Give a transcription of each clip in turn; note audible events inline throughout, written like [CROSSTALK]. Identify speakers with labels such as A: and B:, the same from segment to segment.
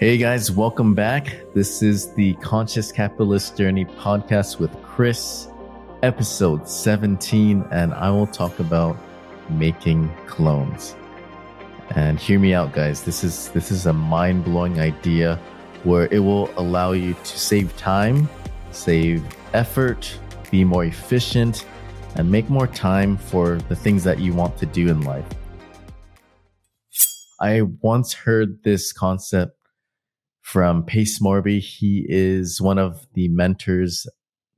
A: Hey guys, welcome back. This is the Conscious Capitalist Journey podcast with Chris, episode 17, and I will talk about making clones. And hear me out, guys. This is this is a mind-blowing idea where it will allow you to save time, save effort, be more efficient, and make more time for the things that you want to do in life. I once heard this concept from Pace Morby. He is one of the mentors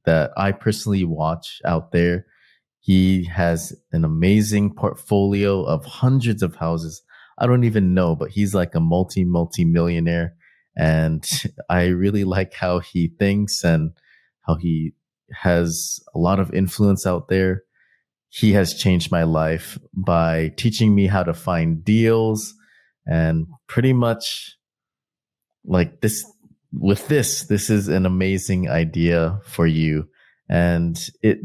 A: that I personally watch out there. He has an amazing portfolio of hundreds of houses. I don't even know, but he's like a multi, multi millionaire. And [LAUGHS] I really like how he thinks and how he has a lot of influence out there. He has changed my life by teaching me how to find deals and pretty much like this with this this is an amazing idea for you and it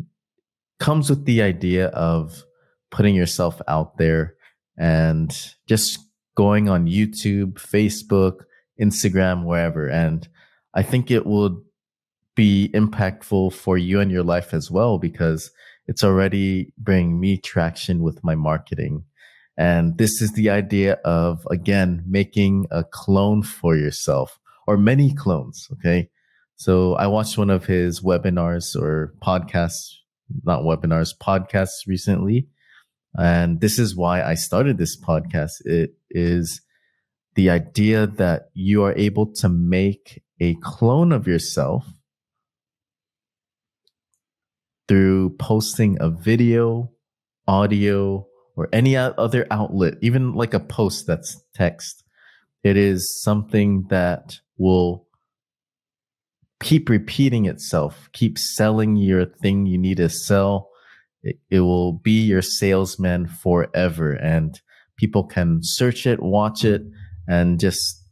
A: comes with the idea of putting yourself out there and just going on YouTube, Facebook, Instagram, wherever. And I think it will be impactful for you and your life as well because it's already bringing me traction with my marketing. And this is the idea of, again, making a clone for yourself or many clones. Okay. So I watched one of his webinars or podcasts, not webinars, podcasts recently. And this is why I started this podcast. It is the idea that you are able to make a clone of yourself through posting a video, audio, or any other outlet, even like a post that's text. It is something that will keep repeating itself, keep selling your thing you need to sell. It, it will be your salesman forever and people can search it, watch it, and just,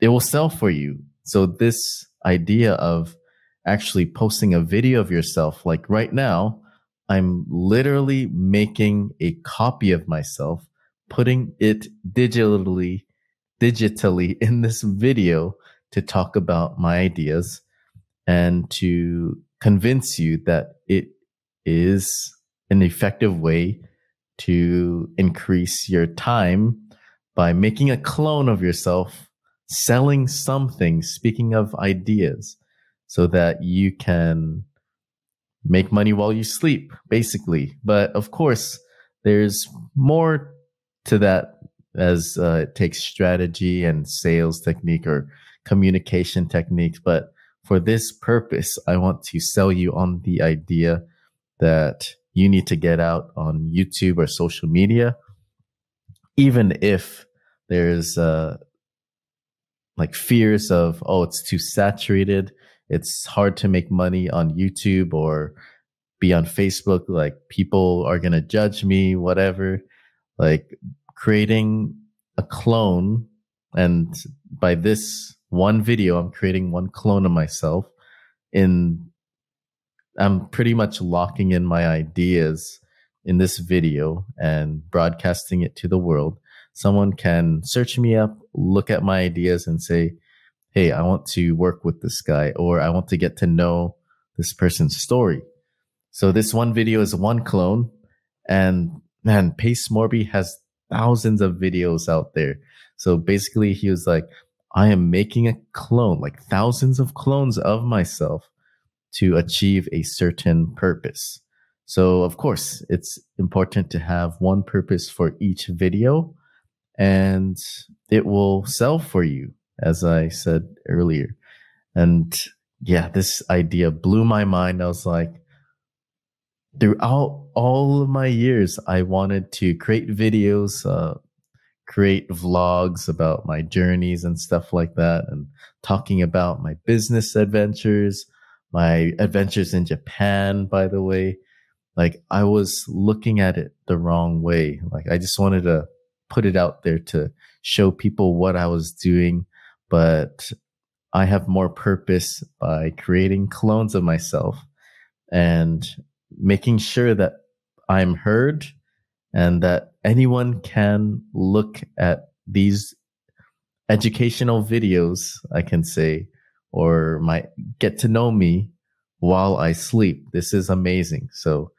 A: it will sell for you. So this idea of actually posting a video of yourself, like right now, I'm literally making a copy of myself, putting it digitally, digitally [LAUGHS] in this video to talk about my ideas and to convince you that it is an effective way to increase your time by making a clone of yourself, selling something, speaking of ideas, so that you can make money while you sleep, basically. But of course, there's more to that as uh, it takes strategy and sales technique or communication techniques. But for this purpose, I want to sell you on the idea that you need to get out on YouTube or social media, even if there's uh, like fears of, oh, it's too saturated it's hard to make money on YouTube or be on Facebook. Like people are going to judge me, whatever. Like creating a clone. And by this one video, I'm creating one clone of myself in, I'm pretty much locking in my ideas in this video and broadcasting it to the world. Someone can search me up, look at my ideas and say, hey, I want to work with this guy or I want to get to know this person's story. So this one video is one clone and man, Pace Morby has thousands of videos out there. So basically he was like, I am making a clone, like thousands of clones of myself to achieve a certain purpose. So of course, it's important to have one purpose for each video and it will sell for you as I said earlier. And yeah, this idea blew my mind. I was like, throughout all of my years, I wanted to create videos, uh, create vlogs about my journeys and stuff like that, and talking about my business adventures, my adventures in Japan, by the way. Like, I was looking at it the wrong way. Like, I just wanted to put it out there to show people what I was doing but I have more purpose by creating clones of myself and making sure that I'm heard and that anyone can look at these educational videos, I can say, or my get to know me while I sleep. This is amazing. So,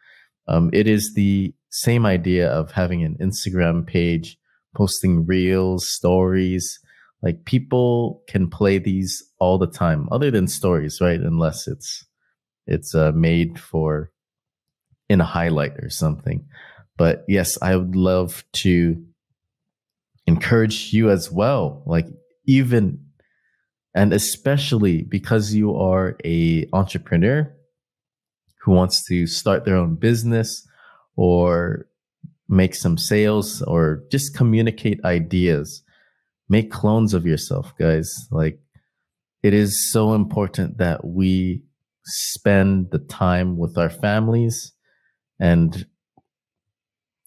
A: um, it is the same idea of having an Instagram page, posting reels, stories. Like people can play these all the time, other than stories, right? Unless it's it's uh, made for in a highlight or something. But yes, I would love to encourage you as well. Like even and especially because you are a entrepreneur who wants to start their own business or make some sales or just communicate ideas make clones of yourself guys. Like it is so important that we spend the time with our families and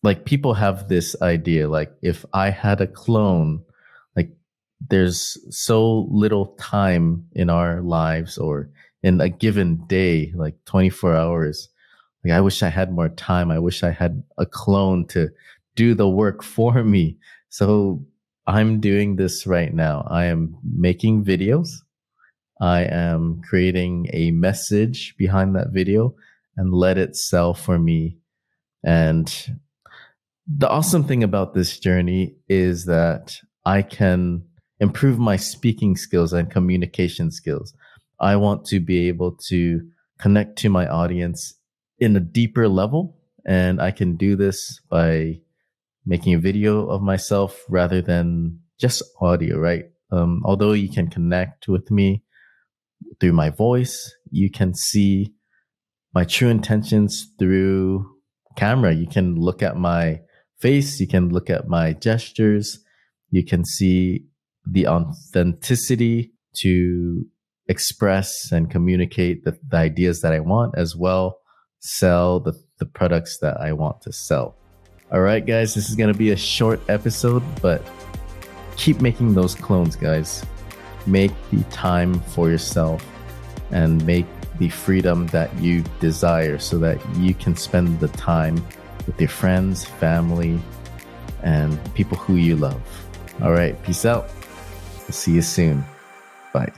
A: like people have this idea like if i had a clone like there's so little time in our lives or in a given day like 24 hours. Like i wish i had more time. I wish i had a clone to do the work for me. So i'm doing this right now i am making videos i am creating a message behind that video and let it sell for me and the awesome thing about this journey is that I can improve my speaking skills and communication skills. I want to be able to connect to my audience in a deeper level. And I can do this by making a video of myself rather than just audio, right? Um, although you can connect with me through my voice, you can see my true intentions through camera. You can look at my face, you can look at my gestures, you can see the authenticity to express and communicate the, the ideas that I want as well, sell the, the products that I want to sell. All right, guys, this is going to be a short episode, but keep making those clones, guys. Make the time for yourself and make the freedom that you desire so that you can spend the time with your friends, family, and people who you love. All right, peace out. See you soon. Bye.